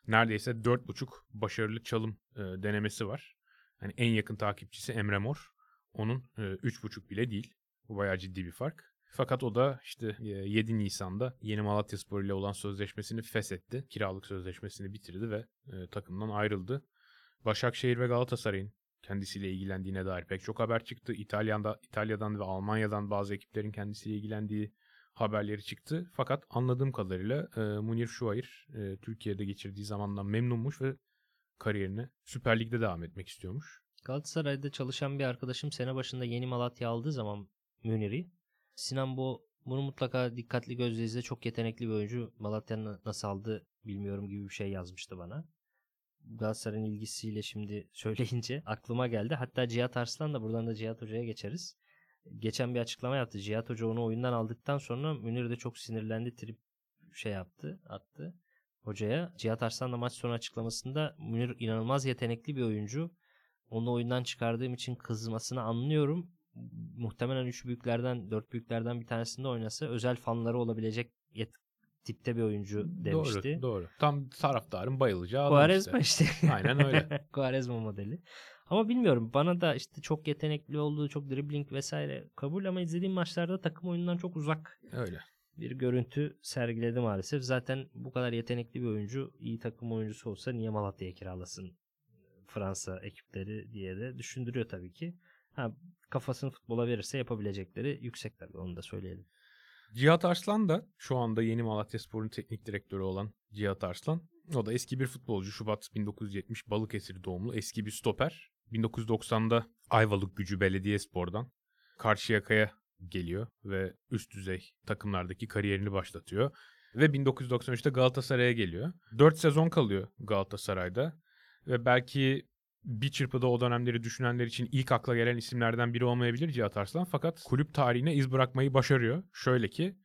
neredeyse 4.5 başarılı çalım e, denemesi var. Yani en yakın takipçisi Emre Mor. Onun e, 3.5 bile değil. Bu bayağı ciddi bir fark. Fakat o da işte 7 e, Nisan'da Yeni Malatya Spor ile olan sözleşmesini feshetti. Kiralık sözleşmesini bitirdi ve e, takımdan ayrıldı. Başakşehir ve Galatasaray'ın kendisiyle ilgilendiğine dair pek çok haber çıktı. İtalya'da, İtalya'dan ve Almanya'dan bazı ekiplerin kendisiyle ilgilendiği haberleri çıktı. Fakat anladığım kadarıyla e, Munir Şuayr e, Türkiye'de geçirdiği zamandan memnunmuş ve kariyerine Süper Lig'de devam etmek istiyormuş. Galatasaray'da çalışan bir arkadaşım sene başında yeni Malatya aldığı zaman Münir'i Sinan bu bunu mutlaka dikkatli gözle izle çok yetenekli bir oyuncu Malatya'nın nasıl aldı bilmiyorum gibi bir şey yazmıştı bana. Galatasaray'ın ilgisiyle şimdi söyleyince aklıma geldi. Hatta Cihat Arslan da buradan da Cihat Hoca'ya geçeriz. Geçen bir açıklama yaptı. Cihat Hoca onu oyundan aldıktan sonra Münir de çok sinirlendi. Trip şey yaptı, attı hocaya. Cihat Arslan da maç sonu açıklamasında Münir inanılmaz yetenekli bir oyuncu. Onu oyundan çıkardığım için kızmasını anlıyorum. Muhtemelen üç büyüklerden, dört büyüklerden bir tanesinde oynasa özel fanları olabilecek yet- tipte bir oyuncu demişti. Doğru, doğru. Tam taraftarın bayılacağı adam Quaresma işte. işte. Aynen öyle. Quaresma modeli. Ama bilmiyorum bana da işte çok yetenekli olduğu, çok dribbling vesaire kabul ama izlediğim maçlarda takım oyunundan çok uzak. Öyle. Bir görüntü sergiledi maalesef. Zaten bu kadar yetenekli bir oyuncu iyi takım oyuncusu olsa niye Malatya'ya kiralasın Fransa ekipleri diye de düşündürüyor tabii ki. Ha, kafasını futbola verirse yapabilecekleri yüksek tabii onu da söyleyelim. Cihat Arslan da şu anda yeni Malatya Spor'un teknik direktörü olan Cihat Arslan. O da eski bir futbolcu. Şubat 1970 Balıkesir doğumlu eski bir stoper. 1990'da Ayvalık Gücü Belediye Spor'dan Karşıyaka'ya geliyor ve üst düzey takımlardaki kariyerini başlatıyor. Ve 1993'te Galatasaray'a geliyor. 4 sezon kalıyor Galatasaray'da. Ve belki bir çırpıda o dönemleri düşünenler için ilk akla gelen isimlerden biri olmayabilir Cihat Arslan. Fakat kulüp tarihine iz bırakmayı başarıyor. Şöyle ki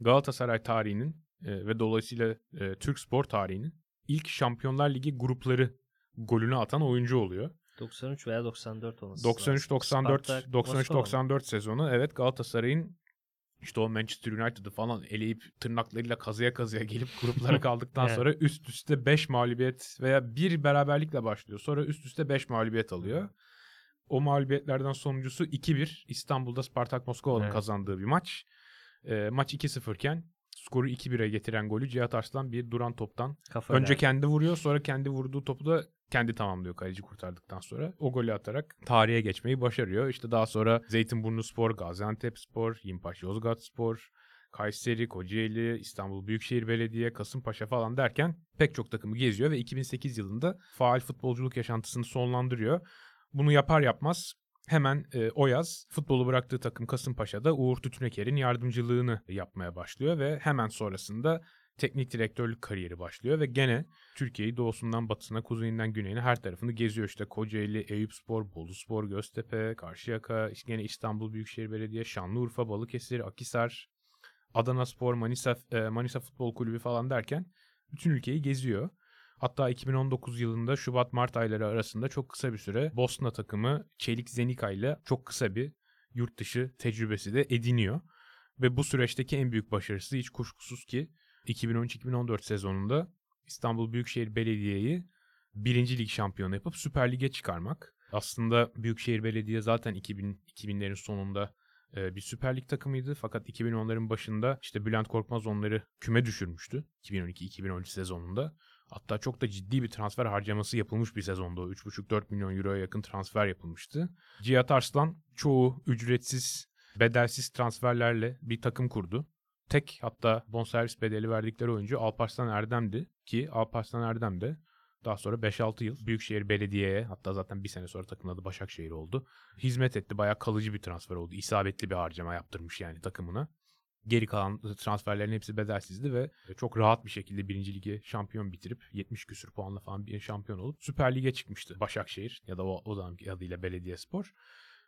Galatasaray tarihinin e, ve dolayısıyla e, Türk spor tarihinin ilk Şampiyonlar Ligi grupları golünü atan oyuncu oluyor. 93 veya 94 olması 93 94 93 94 sezonu evet Galatasaray'ın işte o Manchester United'ı falan eleyip tırnaklarıyla kazıya kazıya gelip gruplara kaldıktan evet. sonra üst üste 5 mağlubiyet veya bir beraberlikle başlıyor. Sonra üst üste 5 mağlubiyet alıyor. O mağlubiyetlerden sonuncusu 2-1 İstanbul'da Spartak Moskova'nın evet. kazandığı bir maç. E, maç 2-0 iken skoru 2-1'e getiren golü Cihat Arslan bir duran toptan Kafa önce kendi vuruyor sonra kendi vurduğu topu da kendi tamamlıyor kaleci kurtardıktan sonra. O golü atarak tarihe geçmeyi başarıyor. İşte daha sonra Zeytinburnu Spor, Gaziantep Spor, Yimpaş Yozgat Spor, Kayseri, Kocaeli, İstanbul Büyükşehir Belediye, Kasımpaşa falan derken pek çok takımı geziyor ve 2008 yılında faal futbolculuk yaşantısını sonlandırıyor. Bunu yapar yapmaz hemen e, o yaz futbolu bıraktığı takım Kasımpaşa'da Uğur Tütüneker'in yardımcılığını yapmaya başlıyor ve hemen sonrasında teknik direktörlük kariyeri başlıyor ve gene Türkiye'yi doğusundan batısına, kuzeyinden güneyine her tarafını geziyor. İşte Kocaeli, Eyüpspor, Boluspor, Göztepe, Karşıyaka, işte gene İstanbul Büyükşehir Belediye, Şanlıurfa, Balıkesir, Akisar, Adana Spor, Manisa, Manisa Futbol Kulübü falan derken bütün ülkeyi geziyor. Hatta 2019 yılında Şubat-Mart ayları arasında çok kısa bir süre Bosna takımı Çelik Zenika ile çok kısa bir yurt dışı tecrübesi de ediniyor. Ve bu süreçteki en büyük başarısı hiç kuşkusuz ki 2013-2014 sezonunda İstanbul Büyükşehir Belediye'yi birinci lig şampiyonu yapıp Süper Lig'e çıkarmak. Aslında Büyükşehir Belediye zaten 2000, 2000'lerin sonunda e, bir Süper Lig takımıydı. Fakat 2010'ların başında işte Bülent Korkmaz onları küme düşürmüştü 2012-2013 sezonunda. Hatta çok da ciddi bir transfer harcaması yapılmış bir sezonda. 3,5-4 milyon euroya yakın transfer yapılmıştı. Cihat Arslan çoğu ücretsiz, bedelsiz transferlerle bir takım kurdu. Tek hatta bonservis bedeli verdikleri oyuncu Alparslan Erdem'di ki Alparslan Erdem de daha sonra 5-6 yıl Büyükşehir Belediye'ye hatta zaten bir sene sonra takımın adı Başakşehir oldu. Hizmet etti. Bayağı kalıcı bir transfer oldu. İsabetli bir harcama yaptırmış yani takımına. Geri kalan transferlerin hepsi bedelsizdi ve çok rahat bir şekilde birinci lige şampiyon bitirip 70 küsür puanla falan bir şampiyon olup Süper Lig'e çıkmıştı Başakşehir ya da o, o zamanki adıyla Belediyespor.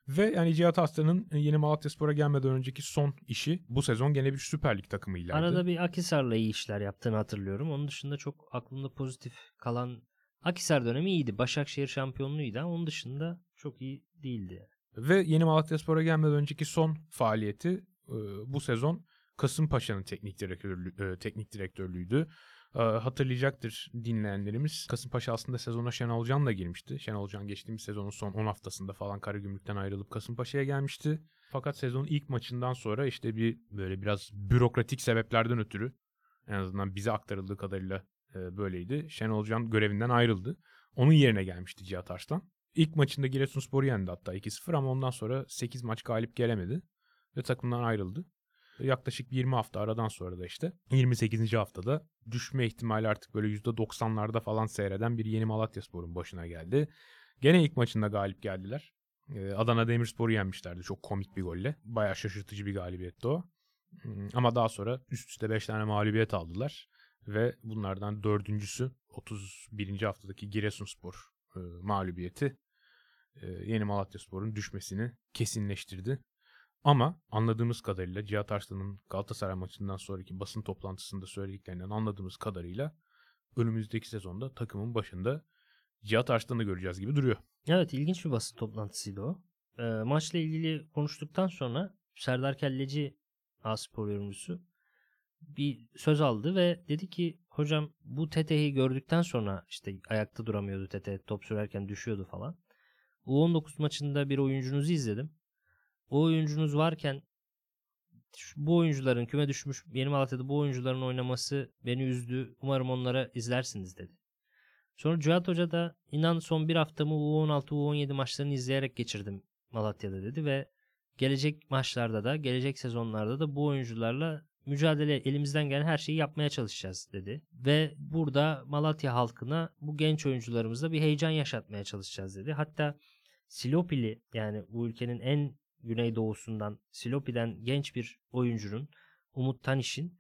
Ve yani Cihat Aslan'ın yeni Malatya Spor'a gelmeden önceki son işi bu sezon gene bir Süper Lig takımıyla. Arada bir Akisar'la iyi işler yaptığını hatırlıyorum. Onun dışında çok aklımda pozitif kalan Akisar dönemi iyiydi. Başakşehir şampiyonluğuydu ama onun dışında çok iyi değildi. Ve yeni Malatya Spor'a gelmeden önceki son faaliyeti bu sezon Kasımpaşa'nın teknik direktörlüğü, teknik direktörlüğüydü. Hatırlayacaktır dinleyenlerimiz. Kasımpaşa aslında sezona Şenol Can da girmişti. Şenol Can geçtiğimiz sezonun son 10 haftasında falan Karagümrük'ten ayrılıp Kasımpaşa'ya gelmişti. Fakat sezonun ilk maçından sonra işte bir böyle biraz bürokratik sebeplerden ötürü en azından bize aktarıldığı kadarıyla böyleydi. Şenol Can görevinden ayrıldı. Onun yerine gelmişti Cihat Arslan. İlk maçında Giresunspor'u yendi hatta 2-0 ama ondan sonra 8 maç galip gelemedi ve takımdan ayrıldı. Yaklaşık 20 hafta aradan sonra da işte 28. haftada düşme ihtimali artık böyle %90'larda falan seyreden bir yeni Malatya Spor'un başına geldi. Gene ilk maçında galip geldiler. Adana Demirspor'u yenmişlerdi çok komik bir golle. Bayağı şaşırtıcı bir galibiyetti o. Ama daha sonra üst üste 5 tane mağlubiyet aldılar. Ve bunlardan dördüncüsü 31. haftadaki Giresunspor e, mağlubiyeti e, Yeni Malatya Spor'un düşmesini kesinleştirdi. Ama anladığımız kadarıyla Cihat Arslan'ın Galatasaray maçından sonraki basın toplantısında söylediklerinden anladığımız kadarıyla önümüzdeki sezonda takımın başında Cihat Arslan'ı göreceğiz gibi duruyor. Evet ilginç bir basın toplantısıydı o. E, maçla ilgili konuştuktan sonra Serdar Kelleci A-Spor yorumcusu bir söz aldı ve dedi ki hocam bu Tete'yi gördükten sonra işte ayakta duramıyordu Tete top sürerken düşüyordu falan. U19 maçında bir oyuncunuzu izledim. O oyuncunuz varken bu oyuncuların küme düşmüş yeni Malatya'da bu oyuncuların oynaması beni üzdü. Umarım onlara izlersiniz dedi. Sonra Cihat Hoca da inan son bir haftamı U16 U17 maçlarını izleyerek geçirdim Malatya'da dedi ve gelecek maçlarda da gelecek sezonlarda da bu oyuncularla mücadele elimizden gelen her şeyi yapmaya çalışacağız dedi. Ve burada Malatya halkına bu genç oyuncularımızla bir heyecan yaşatmaya çalışacağız dedi. Hatta Silopili yani bu ülkenin en güneydoğusundan Silopi'den genç bir oyuncunun Umut Taniş'in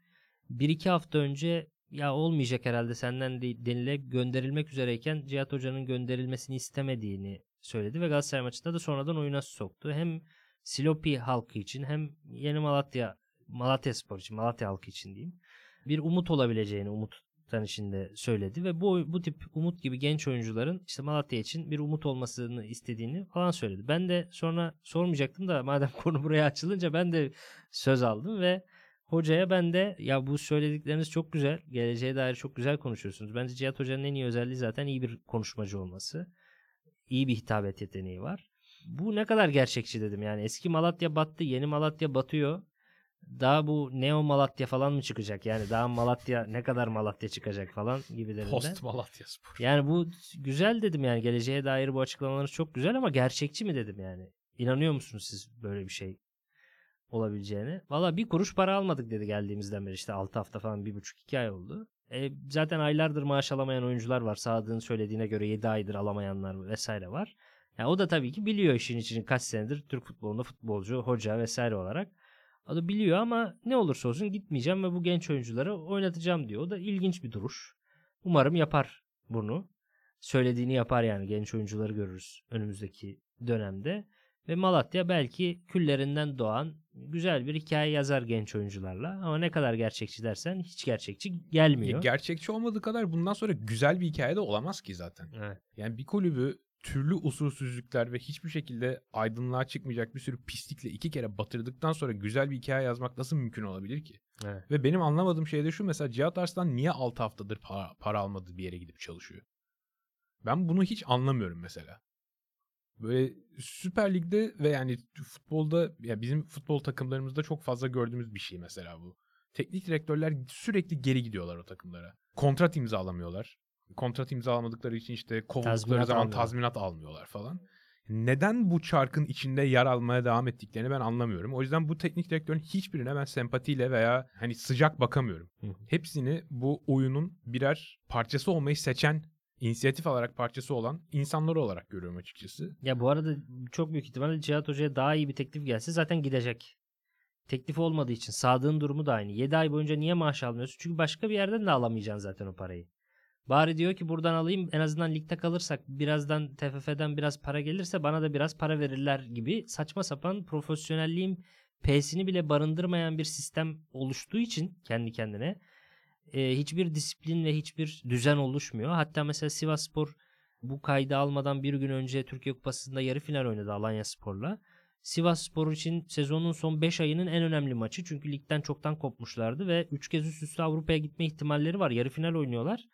bir iki hafta önce ya olmayacak herhalde senden de denile gönderilmek üzereyken Cihat Hoca'nın gönderilmesini istemediğini söyledi ve Galatasaray maçında da sonradan oyuna soktu. Hem Silopi halkı için hem Yeni Malatya Malatya Spor için, Malatya halkı için diyeyim. Bir umut olabileceğini Umut Tanış'ın söyledi ve bu bu tip Umut gibi genç oyuncuların işte Malatya için bir umut olmasını istediğini falan söyledi. Ben de sonra sormayacaktım da madem konu buraya açılınca ben de söz aldım ve hocaya ben de ya bu söyledikleriniz çok güzel. Geleceğe dair çok güzel konuşuyorsunuz. Bence Cihat Hoca'nın en iyi özelliği zaten iyi bir konuşmacı olması. İyi bir hitabet yeteneği var. Bu ne kadar gerçekçi dedim. Yani eski Malatya battı, yeni Malatya batıyor daha bu Neo Malatya falan mı çıkacak? Yani daha Malatya ne kadar Malatya çıkacak falan gibilerinden. Post Malatya Spor. Yani bu güzel dedim yani geleceğe dair bu açıklamalarınız çok güzel ama gerçekçi mi dedim yani. İnanıyor musunuz siz böyle bir şey olabileceğine? Valla bir kuruş para almadık dedi geldiğimizden beri işte 6 hafta falan 1,5-2 ay oldu. E, zaten aylardır maaş alamayan oyuncular var. Sadık'ın söylediğine göre 7 aydır alamayanlar vesaire var. Yani o da tabii ki biliyor işin için kaç senedir Türk futbolunda futbolcu, hoca vesaire olarak. O da biliyor ama ne olursa olsun gitmeyeceğim ve bu genç oyuncuları oynatacağım diyor. O da ilginç bir duruş. Umarım yapar bunu. Söylediğini yapar yani genç oyuncuları görürüz önümüzdeki dönemde. Ve Malatya belki küllerinden doğan güzel bir hikaye yazar genç oyuncularla. Ama ne kadar gerçekçi dersen hiç gerçekçi gelmiyor. Gerçekçi olmadığı kadar bundan sonra güzel bir hikaye de olamaz ki zaten. Evet. Yani bir kulübü türlü usulsüzlükler ve hiçbir şekilde aydınlığa çıkmayacak bir sürü pislikle iki kere batırdıktan sonra güzel bir hikaye yazmak nasıl mümkün olabilir ki? Evet. Ve benim anlamadığım şey de şu mesela Cihat Arslan niye 6 haftadır para, para almadığı bir yere gidip çalışıyor? Ben bunu hiç anlamıyorum mesela. Böyle Süper Lig'de ve yani futbolda ya bizim futbol takımlarımızda çok fazla gördüğümüz bir şey mesela bu. Teknik direktörler sürekli geri gidiyorlar o takımlara. Kontrat imzalamıyorlar. Kontrat imzalamadıkları için işte kovuldukları Tazminat zaman almıyorlar. tazminat almıyorlar falan. Neden bu çarkın içinde yer almaya devam ettiklerini ben anlamıyorum. O yüzden bu teknik direktörün hiçbirine ben sempatiyle veya hani sıcak bakamıyorum. Hı. Hepsini bu oyunun birer parçası olmayı seçen, inisiyatif alarak parçası olan insanları olarak görüyorum açıkçası. Ya bu arada çok büyük ihtimalle Cihat Hoca'ya daha iyi bir teklif gelse zaten gidecek. Teklif olmadığı için Sadık'ın durumu da aynı. 7 ay boyunca niye maaş almıyorsun? Çünkü başka bir yerden de alamayacaksın zaten o parayı. Bari diyor ki buradan alayım en azından ligde kalırsak birazdan TFF'den biraz para gelirse bana da biraz para verirler gibi saçma sapan profesyonelliğin P'sini bile barındırmayan bir sistem oluştuğu için kendi kendine e, hiçbir disiplin ve hiçbir düzen oluşmuyor. Hatta mesela Sivasspor bu kaydı almadan bir gün önce Türkiye Kupası'nda yarı final oynadı Alanya Spor'la. Sivas Spor için sezonun son 5 ayının en önemli maçı. Çünkü ligden çoktan kopmuşlardı ve 3 kez üst üste Avrupa'ya gitme ihtimalleri var. Yarı final oynuyorlar.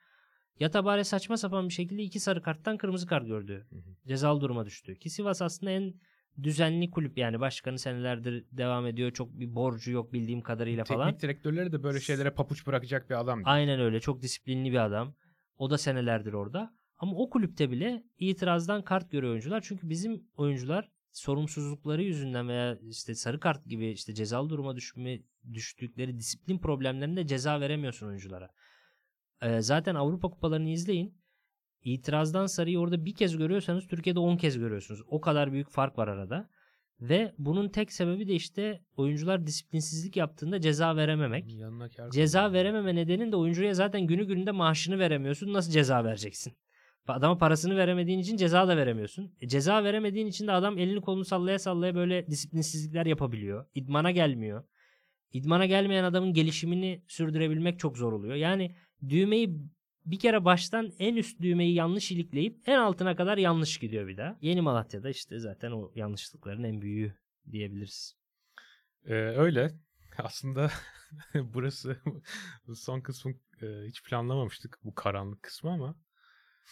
Yatabare saçma sapan bir şekilde iki sarı karttan kırmızı kart gördü. Hı hı. Cezalı duruma düştü. Ki Sivas aslında en düzenli kulüp yani başkanı senelerdir devam ediyor. Çok bir borcu yok bildiğim kadarıyla falan. Teknik direktörleri de böyle şeylere papuç bırakacak bir adam. Aynen öyle. Çok disiplinli bir adam. O da senelerdir orada. Ama o kulüpte bile itirazdan kart görüyor oyuncular. Çünkü bizim oyuncular sorumsuzlukları yüzünden veya işte sarı kart gibi işte cezalı duruma düşme, düştükleri disiplin problemlerinde ceza veremiyorsun oyunculara. Ee, zaten Avrupa kupalarını izleyin. İtirazdan sarıyı orada bir kez görüyorsanız Türkiye'de 10 kez görüyorsunuz. O kadar büyük fark var arada. Ve bunun tek sebebi de işte oyuncular disiplinsizlik yaptığında ceza verememek. Ceza verememe nedenin de oyuncuya zaten günü gününde maaşını veremiyorsun. Nasıl ceza vereceksin? Adama parasını veremediğin için ceza da veremiyorsun. E, ceza veremediğin için de adam elini kolunu sallaya sallaya böyle disiplinsizlikler yapabiliyor. İdmana gelmiyor. İdmana gelmeyen adamın gelişimini sürdürebilmek çok zor oluyor. Yani düğmeyi bir kere baştan en üst düğmeyi yanlış ilikleyip en altına kadar yanlış gidiyor bir daha. Yeni Malatya'da işte zaten o yanlışlıkların en büyüğü diyebiliriz. Ee, öyle. Aslında burası son kısmı e, hiç planlamamıştık bu karanlık kısmı ama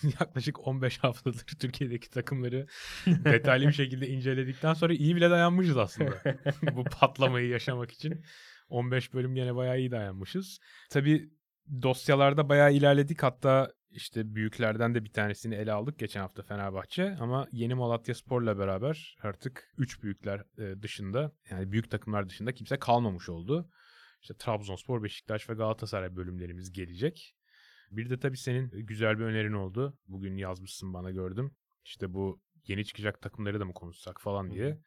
yaklaşık 15 haftadır Türkiye'deki takımları detaylı bir şekilde inceledikten sonra iyi bile dayanmışız aslında. bu patlamayı yaşamak için 15 bölüm yine bayağı iyi dayanmışız. Tabii dosyalarda bayağı ilerledik hatta işte büyüklerden de bir tanesini ele aldık geçen hafta Fenerbahçe ama yeni Malatya Spor'la beraber artık 3 büyükler e, dışında yani büyük takımlar dışında kimse kalmamış oldu. İşte Trabzonspor, Beşiktaş ve Galatasaray bölümlerimiz gelecek. Bir de tabii senin güzel bir önerin oldu. Bugün yazmışsın bana gördüm. İşte bu yeni çıkacak takımları da mı konuşsak falan diye.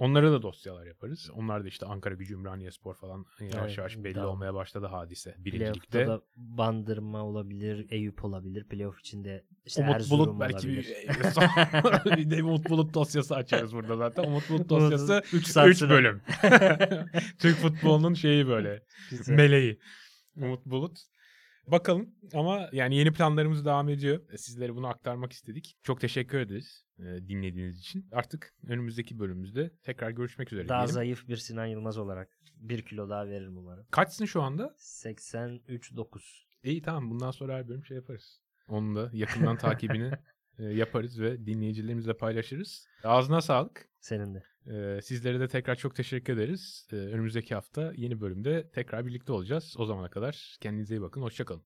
Onlara da dosyalar yaparız. Onlar da işte Ankara Gücü, Ümraniye Spor falan yavaş Evet, yavaş belli tamam. olmaya başladı hadise. Birincilikte. da bandırma olabilir, Eyüp olabilir. Playoff içinde işte Umut Erzurum Bulut belki bir, olabilir. bir de Umut Bulut dosyası açarız burada zaten. Umut Bulut dosyası 3 3 bölüm. Türk futbolunun şeyi böyle. Meleği. Umut Bulut. Bakalım ama yani yeni planlarımız devam ediyor. E, Sizlere bunu aktarmak istedik. Çok teşekkür ederiz e, dinlediğiniz için. Artık önümüzdeki bölümümüzde tekrar görüşmek üzere Daha diyelim. zayıf bir Sinan Yılmaz olarak bir kilo daha veririm umarım. Kaçsın şu anda? 83-9. İyi tamam bundan sonra her bölüm şey yaparız. Onun da yakından takibini e, yaparız ve dinleyicilerimizle paylaşırız. Ağzına sağlık. Senin de. Ee, sizlere de tekrar çok teşekkür ederiz. Önümüzdeki hafta yeni bölümde tekrar birlikte olacağız. O zamana kadar kendinize iyi bakın. Hoşçakalın.